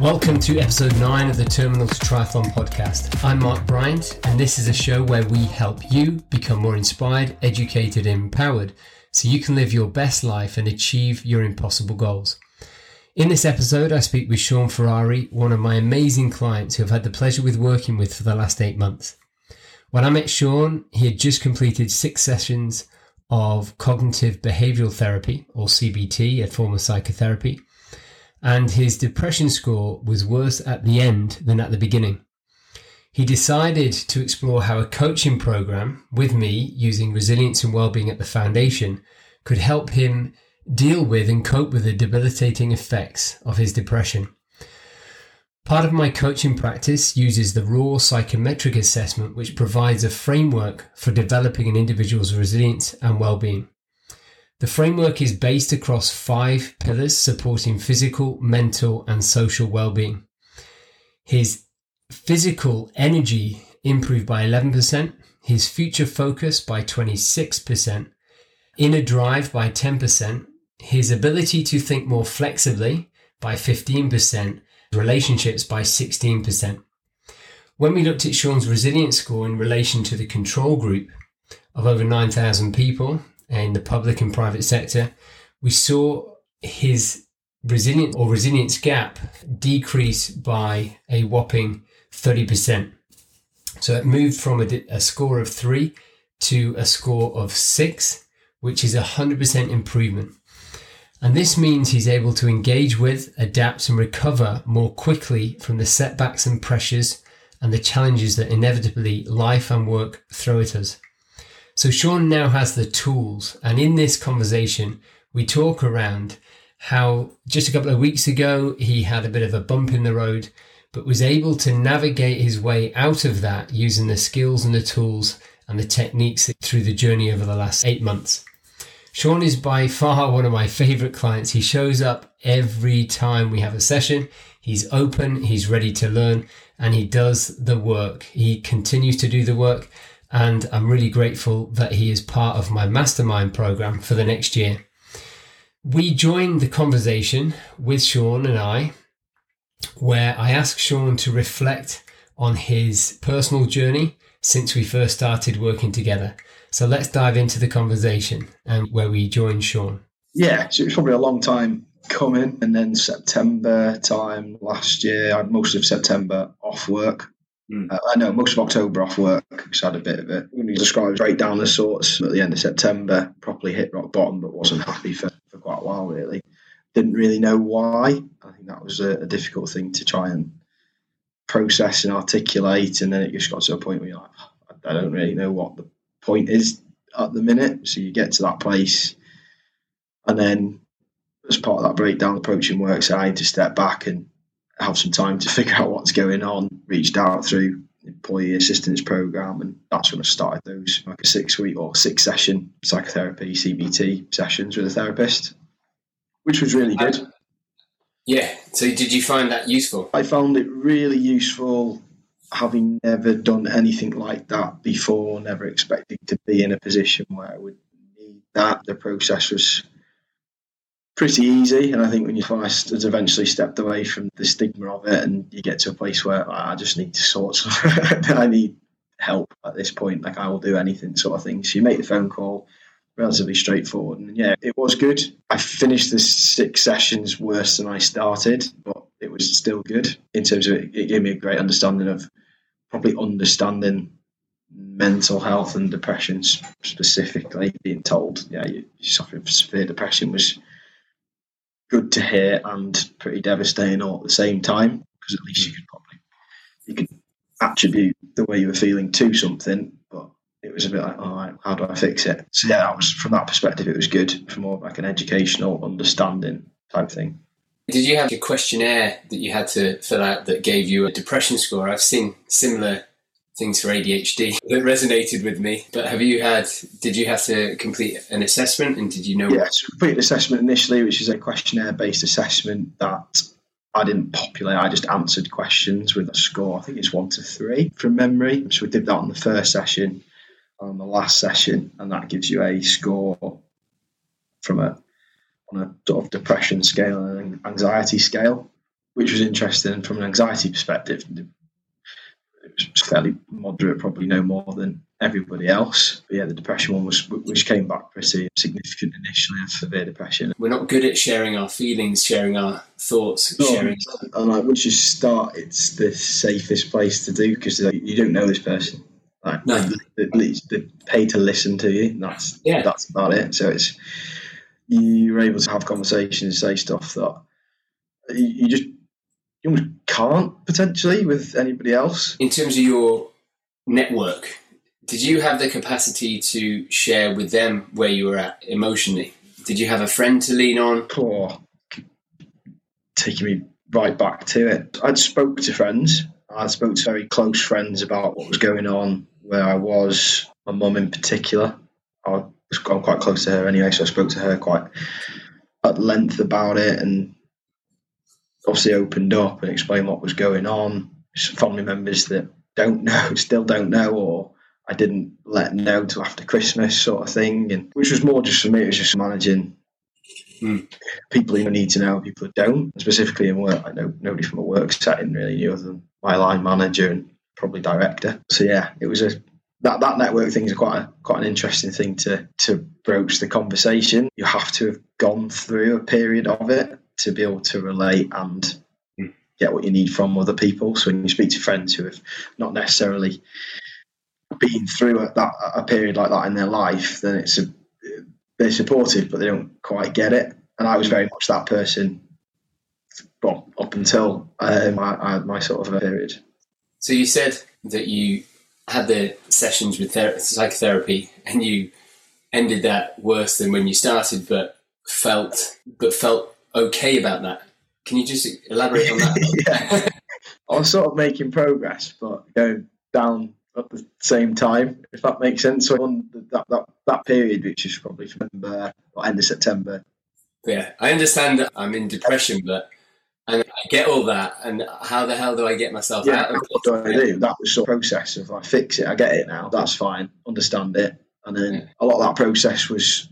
Welcome to episode 9 of the Terminal to Triathlon podcast. I'm Mark Bryant, and this is a show where we help you become more inspired, educated, and empowered so you can live your best life and achieve your impossible goals. In this episode, I speak with Sean Ferrari, one of my amazing clients who I've had the pleasure with working with for the last eight months. When I met Sean, he had just completed six sessions of cognitive behavioral therapy, or CBT, a form of psychotherapy, and his depression score was worse at the end than at the beginning. He decided to explore how a coaching program with me using resilience and well-being at the foundation could help him deal with and cope with the debilitating effects of his depression. Part of my coaching practice uses the raw psychometric assessment, which provides a framework for developing an individual's resilience and well-being. The framework is based across five pillars supporting physical, mental, and social well-being. His physical energy improved by 11%, his future focus by 26%, inner drive by 10%, his ability to think more flexibly by 15%, relationships by 16%. When we looked at Sean's resilience score in relation to the control group of over 9,000 people Uh, in the public and private sector, we saw his resilience or resilience gap decrease by a whopping 30%. So it moved from a, a score of three to a score of six, which is a 100% improvement. And this means he's able to engage with, adapt, and recover more quickly from the setbacks and pressures and the challenges that inevitably life and work throw at us. So Sean now has the tools. And in this conversation, we talk around how just a couple of weeks ago he had a bit of a bump in the road, but was able to navigate his way out of that using the skills and the tools and the techniques through the journey over the last eight months. Sean is by far one of my favorite clients. He shows up every time we have a session. He's open, he's ready to learn, and he does the work. He continues to do the work. And I'm really grateful that he is part of my mastermind program for the next year. We joined the conversation with Sean and I, where I asked Sean to reflect on his personal journey since we first started working together. So let's dive into the conversation and where we joined Sean. Yeah, so it was probably a long time coming. And then September time last year, I had most of September off work. Mm. Uh, I know most of October off work because I had a bit of it. When you describe breakdown of sorts at the end of September, properly hit rock bottom, but wasn't happy for, for quite a while really. Didn't really know why. I think that was a, a difficult thing to try and process and articulate. And then it just got to a point where you're like, I don't really know what the point is at the minute. So you get to that place, and then as part of that breakdown, approaching work, so I had to step back and have some time to figure out what's going on. Reached out through employee assistance program, and that's when I started those like a six week or six session psychotherapy CBT sessions with a therapist, which was really good. Yeah. So did you find that useful? I found it really useful having never done anything like that before, never expecting to be in a position where I would need that. The process was pretty easy, and I think when you first has eventually stepped away from the stigma of it, and you get to a place where ah, I just need to sort something, I need help at this point. Like I will do anything, sort of thing. So you make the phone call. Relatively straightforward, and yeah, it was good. I finished the six sessions worse than I started, but it was still good in terms of it, it gave me a great understanding of probably understanding mental health and depression specifically. Being told, yeah, you're suffering from severe depression was good to hear and pretty devastating all at the same time because at least you could probably you could attribute the way you were feeling to something, but it was a bit like, all right, how do I fix it? So yeah, that was from that perspective, it was good for more like an educational understanding type thing. Did you have a questionnaire that you had to fill out that gave you a depression score? I've seen similar things for ADHD that resonated with me. But have you had? Did you have to complete an assessment, and did you know? Yes, yeah, complete an assessment initially, which is a questionnaire-based assessment that I didn't populate. I just answered questions with a score. I think it's one to three from memory. So we did that on the first session, on the last session, and that gives you a score from a on a sort of depression scale and anxiety scale, which was interesting from an anxiety perspective. Fairly moderate, probably no more than everybody else. But yeah, the depression one was which came back pretty significant initially as severe depression. We're not good at sharing our feelings, sharing our thoughts, no, sharing. And like once you start, it's the safest place to do because like, you don't know this person. Like, no. At least they pay to listen to you. That's yeah. That's about it. So it's you're able to have conversations, say stuff that you, you just you almost can't potentially with anybody else. In terms of your network, did you have the capacity to share with them where you were at emotionally? Did you have a friend to lean on? Poor, taking me right back to it. I'd spoke to friends. I spoke to very close friends about what was going on, where I was. My mum in particular. I was I'm quite close to her anyway, so I spoke to her quite at length about it, and obviously opened up and explained what was going on. Some family members that don't know, still don't know, or I didn't let know till after Christmas, sort of thing. And which was more just for me, it was just managing mm. people who need to know, people who don't. Specifically in work, I know nobody from a work setting really knew other than my line manager and probably director. So yeah, it was a that that network thing is quite a, quite an interesting thing to to broach the conversation. You have to have gone through a period of it to be able to relate and mm. get what you need from other people. So when you speak to friends who have not necessarily been through a, that a period like that in their life, then it's a, they're supportive, but they don't quite get it. And I was very much that person. Well, up until uh, my, my sort of period. So you said that you had the sessions with ther- psychotherapy, and you ended that worse than when you started, but felt but felt okay about that. Can you just elaborate on that? yeah. I was sort of making progress, but going down at the same time, if that makes sense. So on that, that, that period, which is probably from November or end of September. Yeah, I understand that I'm in depression, but and I get all that. And how the hell do I get myself yeah, out of What do I do? That was sort of process of I fix it, I get it now, that's fine, understand it. And then yeah. a lot of that process was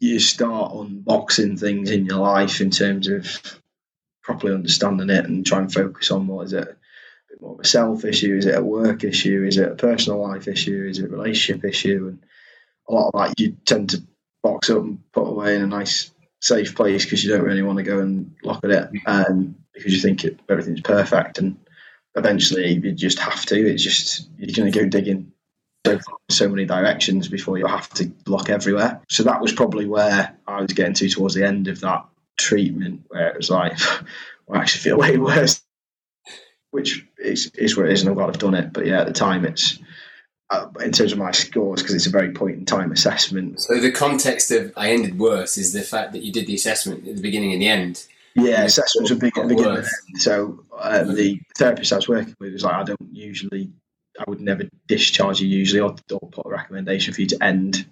you start unboxing things in your life in terms of properly understanding it and try and focus on what is it a bit more of a self issue, is it a work issue, is it a personal life issue, is it a relationship issue, and a lot of that you tend to box up and put away in a nice safe place because you don't really want to go and look at it um, because you think it, everything's perfect and eventually you just have to it's just you're going to go digging so so many directions before you have to look everywhere. So that was probably where I was getting to towards the end of that treatment, where it was like, well, I actually feel way worse. Which is is where it is, and I'm glad I've done it. But yeah, at the time, it's uh, in terms of my scores because it's a very point in time assessment. So the context of I ended worse is the fact that you did the assessment at the beginning and the end. Yeah, assessments are big at the beginning. So uh, the therapist I was working with was like, I don't usually I would never discharge you usually or, or put a recommendation for you to end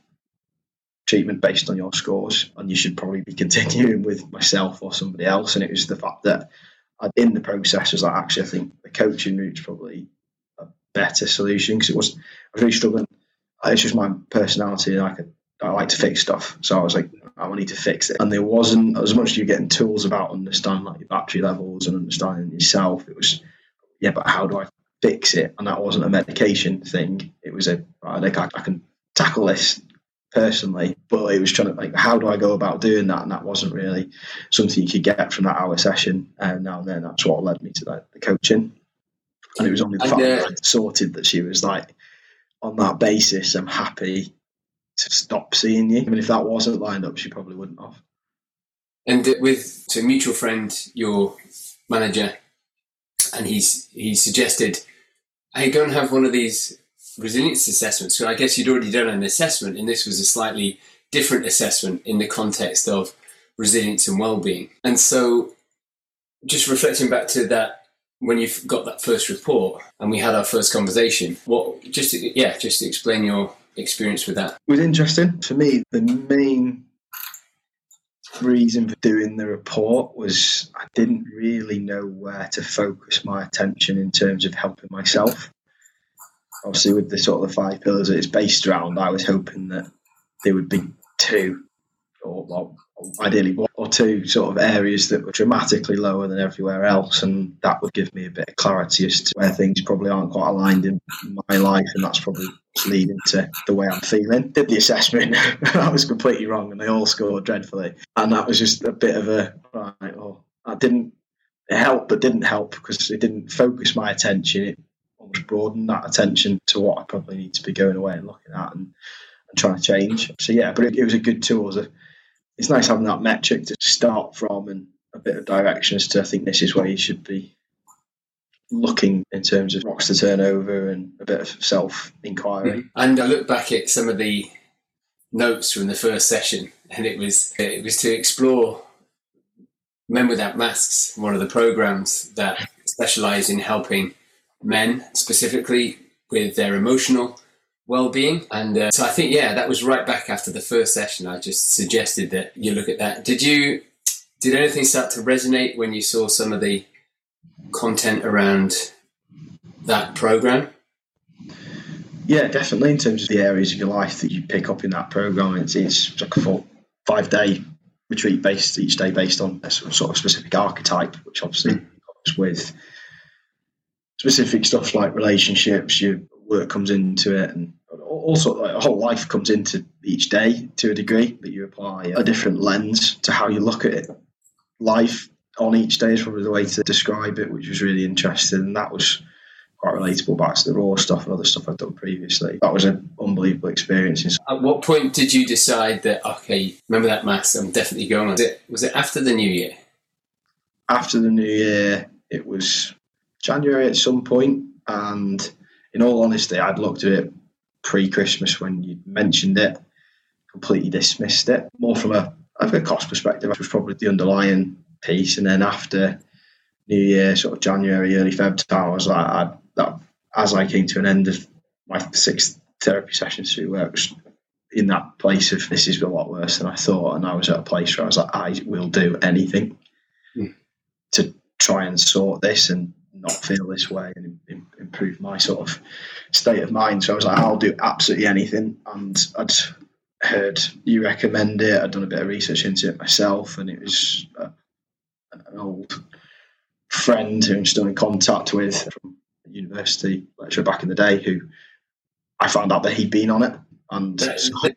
treatment based on your scores, and you should probably be continuing with myself or somebody else. And it was the fact that I, in the process was like, actually, I think the coaching route's probably a better solution because it was I was really struggling. Uh, it's just my personality, and I I like to fix stuff. So I was like, I need to fix it. And there wasn't as much as you getting tools about understanding like your battery levels and understanding yourself. It was, yeah, but how do I fix it, and that wasn't a medication thing. It was a I think I, I can tackle this personally, but it was trying to like how do I go about doing that, and that wasn't really something you could get from that hour session. And now and then, that's what led me to like, the coaching. And it was only the fact uh, that I sorted that she was like, on that basis, I'm happy to stop seeing you. I mean, if that wasn't lined up, she probably wouldn't have. And uh, with to mutual friend, your manager, and he's he suggested, "Hey, go and have one of these resilience assessments." So I guess you'd already done an assessment, and this was a slightly different assessment in the context of resilience and well-being. And so, just reflecting back to that when you got that first report and we had our first conversation, what just yeah, just to explain your experience with that. It was interesting for me. The main reason for doing the report was I didn't really know where to focus my attention in terms of helping myself. Obviously, with the sort of the five pillars that it's based around, I was hoping that there would be two or ideally one or two sort of areas that were dramatically lower than everywhere else, and that would give me a bit of clarity as to where things probably aren't quite aligned in my life, and that's probably leading to the way I'm feeling. Did the assessment, I was completely wrong, and they all scored dreadfully, and that was just a bit of a right. Oh, I didn't. It helped, but didn't help because it didn't focus my attention. It almost broadened that attention to what I probably need to be going away and looking at and, and trying to change. So yeah, but it, it was a good tool. It a, it's nice having that metric to start from and a bit of direction as to I think this is where you should be looking in terms of rocks to turn over and a bit of self inquiry. And I look back at some of the notes from the first session, and it was it was to explore Men Without Masks, one of the programs that specialise in helping men specifically with their emotional well-being. And uh, so i think yeah that was right back after the first session. I just suggested that you look at that. Did you did anything start to resonate when you saw some of the content around that program? Yeah, definitely. In terms of the areas of your life that you pick up in that program, it's, it's like a full five day retreat based each day based on a sort of specific archetype, which obviously mm. comes with specific stuff like relationships. Your work comes into it, and also like, a whole life comes into each day to a degree that you apply a different lens to how you look at it. Life on each day is probably the way to describe it, which was really interesting. And that was quite relatable back to the raw stuff and other stuff I've done previously. That was an unbelievable experience. At what point did you decide that okay, Men Without Masks? I'm definitely going. Was it was it after the new year? After the new year, it was January at some point, and in all honesty, I'd looked at it pre-Christmas when you mentioned it, completely dismissed it. More from a, a cost perspective, it was probably the underlying piece. And then after New Year, sort of January, early Feb time, I was like, I, that, as I came to an end of my sixth therapy session through was in that place of this is a lot worse than I thought. And I was at a place where I was like, I will do anything mm. to try and sort this and not feel this way and improve my sort of state of mind. So I was like, I'll do absolutely anything. And I'd heard you recommend it. I'd done a bit of research into it myself, and it was an old friend who I'm still in contact with from university lecturer back in the day who I found out that he'd been on it. And the,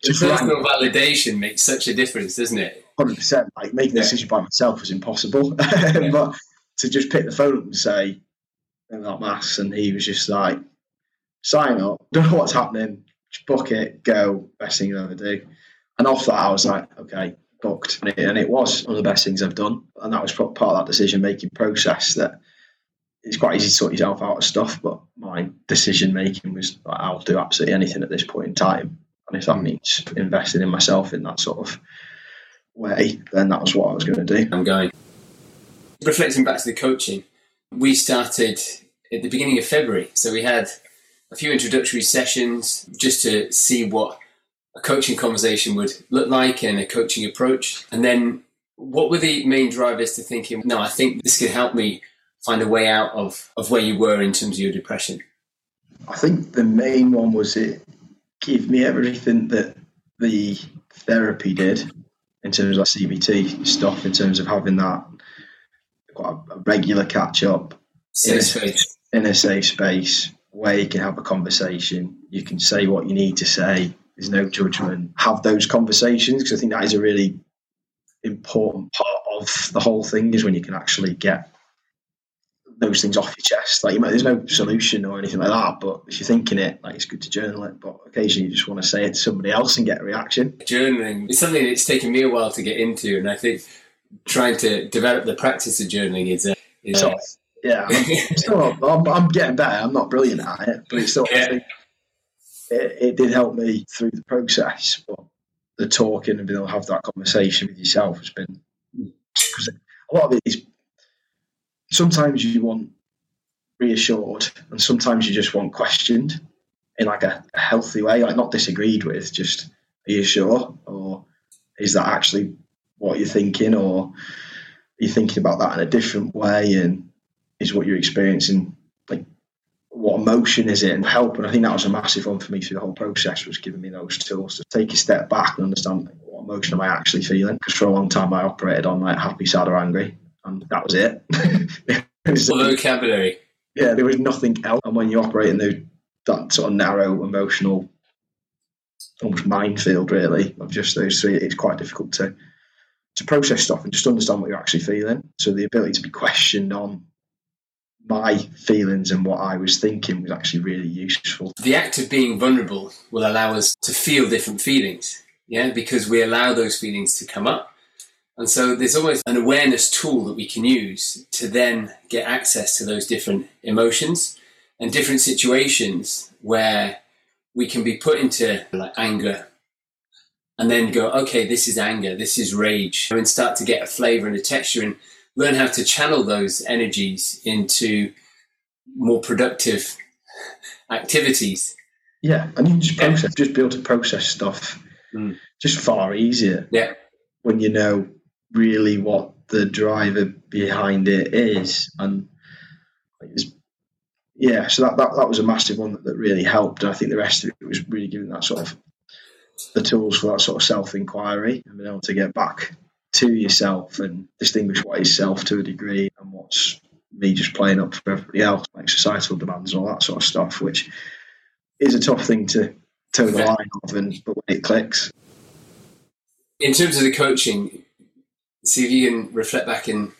the personal validation makes such a difference, doesn't it? Hundred percent. Like making the decision by myself was impossible, yeah. but to just pick the phone up and say, "That mass," and he was just like, "Sign up. Don't know what's happening. Just book it. Go. Best thing you'll ever do." And off that, I was like, "Okay, booked, and it, and it was one of the best things I've done. And that was part of that decision making process. That it's quite easy to sort yourself out of stuff, but my decision making was like, I'll do absolutely anything at this point in time, and if that hmm. means investing in myself in that sort of way, then that was what I was going to do. I'm going. Reflecting back to the coaching, we started at the beginning of February, so we had a few introductory sessions just to see what a coaching conversation would look like and a coaching approach? And then what were the main drivers to thinking, no, I think this could help me find a way out of, of where you were in terms of your depression? I think the main one was it gave me everything that the therapy did in terms of CBT stuff, in terms of having that quite a regular catch up in a, in a safe space where you can have a conversation, you can say what you need to say, there's no judgment. Have those conversations because I think that is a really important part of the whole thing is when you can actually get those things off your chest. Like, you might, there's no solution or anything like that, but if you're thinking it, like, it's good to journal it. But occasionally, you just want to say it to somebody else and get a reaction. Journaling is something that's taken me a while to get into, and I think trying to develop the practice of journaling is a, is so, yeah. I'm, still, I'm, I'm, getting better. I'm not brilliant at it, but it's still. Yeah it, it did help me through the process. But the talking and being able to have that conversation with yourself has been because a lot of it is sometimes you want reassured and sometimes you just want questioned in like a, a, healthy way, like not disagreed with, just are you sure? Or is that actually what you're thinking? Or are you thinking about that in a different way? And is what you're experiencing what emotion is it and help. And I think that was a massive one for me through the whole process was giving me those tools to take a step back and understand what emotion am I actually feeling? Because for a long time I operated on like happy, sad, or angry, and that was it. it was, vocabulary. Yeah, there was nothing else. And when you operate in the, that sort of narrow emotional, almost minefield, really, of just those three, it's quite difficult to to process stuff and just understand what you're actually feeling. So the ability to be questioned on my feelings and what I was thinking was actually really useful. The act of being vulnerable will allow us to feel different feelings, yeah, because we allow those feelings to come up. And so there's almost an awareness tool that we can use to then get access to those different emotions and different situations where we can be put into like anger and then go, okay, this is anger, this is rage, and start to get a flavor and a texture and learn how to channel those energies into more productive activities. Yeah, and you just process, just be able to process stuff mm. just far easier. Yeah, when you know really what the driver behind it is, and yeah, so that, that that was a massive one that, that really helped. I think the rest of it was really giving that sort of the tools for that sort of self inquiry and being able to get back to yourself and distinguish what is self to a degree and what's me just playing up for everybody else, like societal demands and all that sort of stuff, which is a tough thing to toe the line of, and but when it clicks. In terms of the coaching, see if you can reflect back and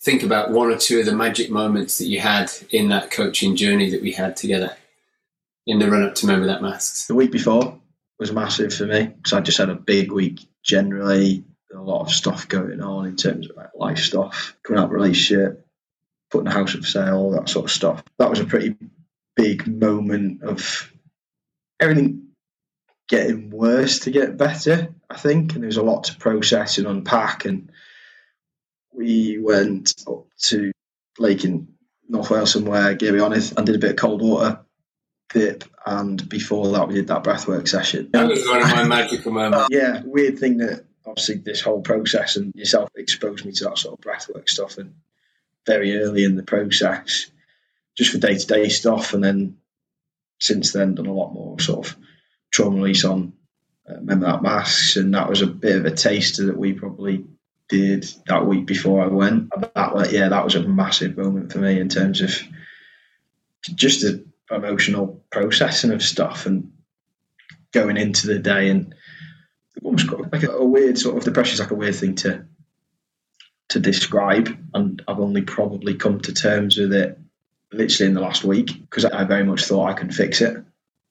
think about one or two of the magic moments that you had in that coaching journey that we had together in the run up to Men Without Masks. The week before was massive for me because I just had a big week generally a lot of stuff going on in terms of like life stuff, coming out of relationship, putting a house up for sale, all that sort of stuff. That was a pretty big moment of everything getting worse to get better, I think. And there was a lot to process and unpack. And we went up to Lake in North Wales somewhere, me honest, and did a bit of cold water dip. And before that, we did that breathwork session. That was one of my magical moments. Yeah, weird thing that obviously this whole process and yourself exposed me to that sort of breathwork stuff and very early in the process just for day to day stuff. And then since then done a lot more sort of trauma release on uh, Men Without Masks. And that was a bit of a taster that we probably did that week before I went. That yeah that was a massive moment for me in terms of just the emotional processing of stuff and going into the day and almost like a, a weird sort of depression is like a weird thing to to describe, and I've only probably come to terms with it literally in the last week because I very much thought I can fix it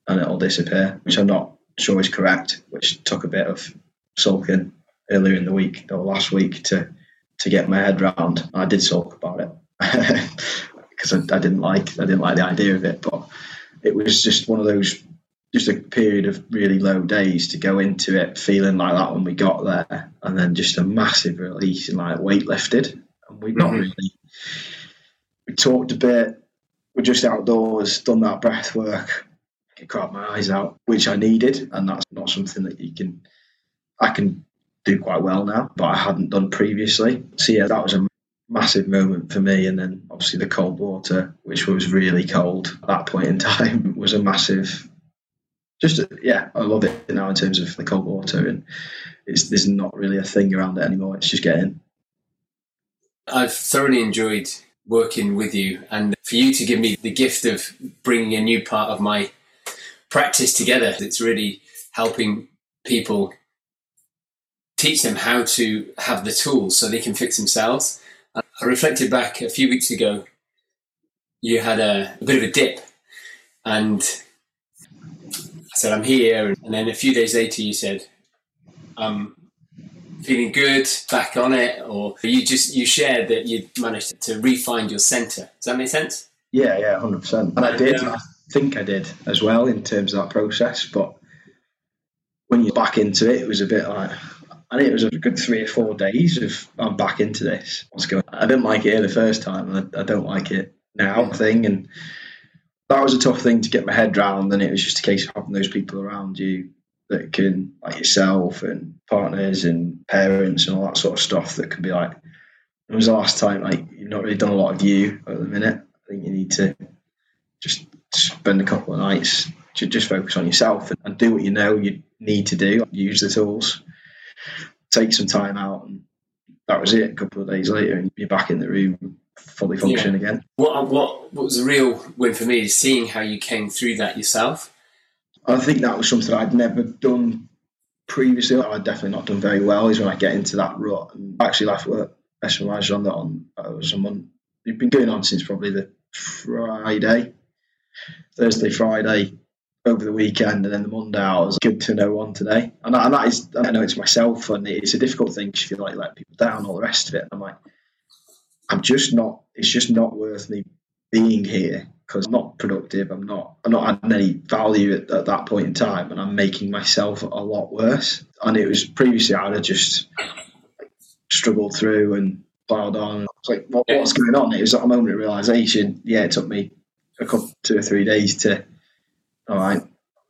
and it'll disappear, which I'm not sure is correct. Which took a bit of sulking earlier in the week or last week to to get my head around. I did sulk about it because I, I didn't like I didn't like the idea of it, but it was just one of those just a period of really low days to go into it feeling like that when we got there, and then just a massive release and like weight lifted. And we've not mm-hmm. really we talked a bit. We're just outdoors, done that breath work. I cried my eyes out, which I needed, and that's not something that you can. I can do quite well now, but I hadn't done previously. So yeah, that was a massive moment for me. And then obviously the cold water, which was really cold at that point in time, was a massive just yeah, I love it now in terms of the cold water, and it's there's not really a thing around it anymore. It's just getting. I've thoroughly enjoyed working with you, and for you to give me the gift of bringing a new part of my practice together, it's really helping people teach them how to have the tools so they can fix themselves. I reflected back a few weeks ago. You had a, a bit of a dip, and I said, I'm here. And then a few days later, you said, I'm feeling good, back on it. Or you just, you shared that you'd managed to refine your center. Does that make sense? Yeah, yeah, 100%. And I did. I think I did as well in terms of that process. But when you're back into it, it was a bit like, I think it was a good three or four days of I'm back into this. What's going? I didn't like it here the first time, and I, I don't like it now. Thing and that was a tough thing to get my head around, and it was just a case of having those people around you that can, like yourself and partners and parents and all that sort of stuff, that can be like, it was the last time like you've not really done a lot of you at the minute? I think you need to just spend a couple of nights to just focus on yourself and, and do what you know you need to do. Use the tools take some time out, and that was it. A couple of days later, and you're back in the room, fully functioning yeah. again. What what what was a real win for me is seeing how you came through that yourself. I think that was something I'd never done previously. I'd definitely not done very well. Is when I get into that rut and actually left work. Esmeralda on that on uh, was a month. We've been going on since probably the Friday, Thursday, Friday over the weekend and then the Monday I was good to know on today. And that, and that is, I know it's myself and it's a difficult thing because you feel like let people down, all the rest of it. I'm like, I'm just not, it's just not worth me being here because I'm not productive. I'm not, I'm not adding any value at, at, that point in time and I'm making myself a lot worse. And it was previously I'd have just struggled through and plowed on. I was like, what, what's going on? It was like a moment of realization. Yeah, it took me a couple, two or three days to all right,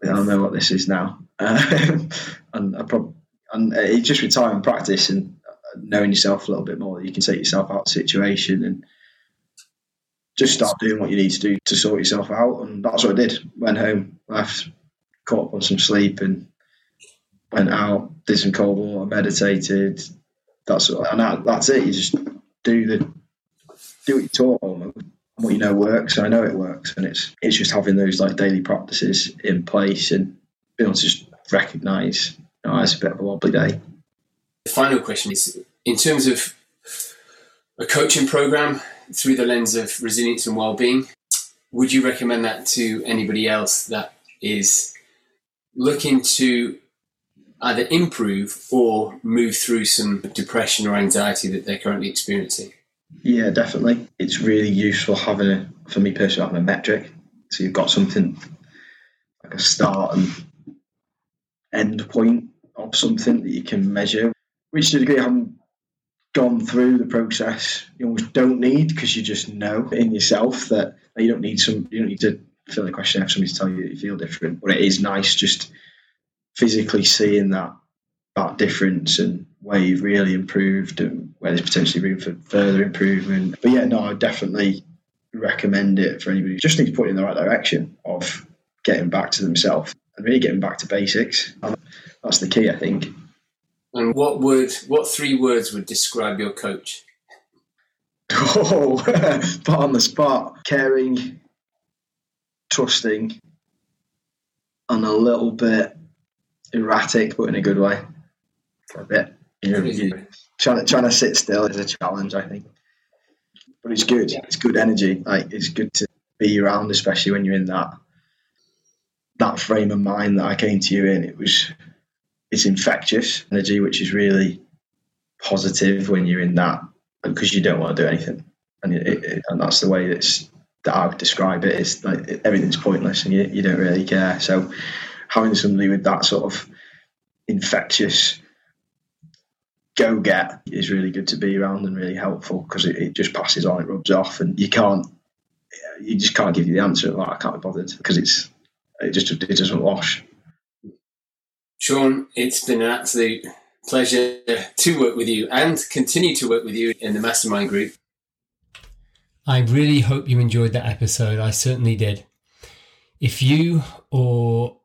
I don't know what this is now. Um, and I probably, and it's just with time and practice and knowing yourself a little bit more, you can take yourself out of the situation and just start doing what you need to do to sort yourself out. And that's what I did. Went home, left, caught up on some sleep, and went out, did some cold water, meditated. That's and that, that's it. You just do the do what you're taught almost what you know works. I know it works, and it's it's just having those like daily practices in place and being able to just recognise, know, it's a bit of a wobbly day. The final question is in terms of a coaching program through the lens of resilience and well-being. Would you recommend that to anybody else that is looking to either improve or move through some depression or anxiety that they're currently experiencing? Yeah, definitely. It's really useful having a, for me personally, having a metric. So you've got something like a start and end point of something that you can measure. Which to a degree I haven't gone through the process, you almost don't need because you just know in yourself that you don't need some, you don't need to fill the questionnaire for somebody to tell you that you feel different. But it is nice just physically seeing that that difference and where you've really improved and where there's potentially room for further improvement. But yeah, no, I definitely recommend it for anybody who just needs to put in the right direction of getting back to themselves and really getting back to basics. That's the key, I think. And what would what three words would describe your coach? Oh, put on the spot. Caring, trusting, and a little bit erratic, but in a good way for a bit. You're, you're trying, to, trying to sit still is a challenge, I think. But it's good. It's good energy. Like it's good to be around, especially when you're in that that frame of mind that I came to you in. It was it's infectious energy, which is really positive when you're in that because you don't want to do anything, and it, it, and that's the way that I would describe it. it. Is like everything's pointless and you, you don't really care. So having somebody with that sort of infectious go get is really good to be around and really helpful because it, it, just passes on, it rubs off, and you can't, you just can't give you the answer. Like I can't be bothered because it's it just it doesn't wash. Sean, it's been an absolute pleasure to work with you and continue to work with you in the mastermind group. I really hope you enjoyed that episode. I certainly did. If you or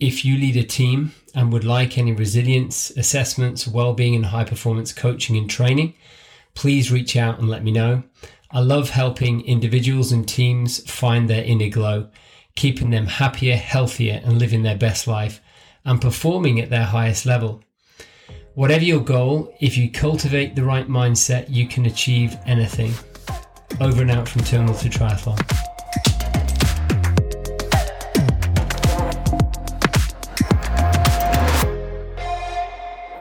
if you lead a team and would like any resilience assessments, well-being and high performance coaching and training, please reach out and let me know. I love helping individuals and teams find their inner glow, keeping them happier, healthier and living their best life and performing at their highest level. Whatever your goal, if you cultivate the right mindset, you can achieve anything. Over and out from Terminal to Triathlon.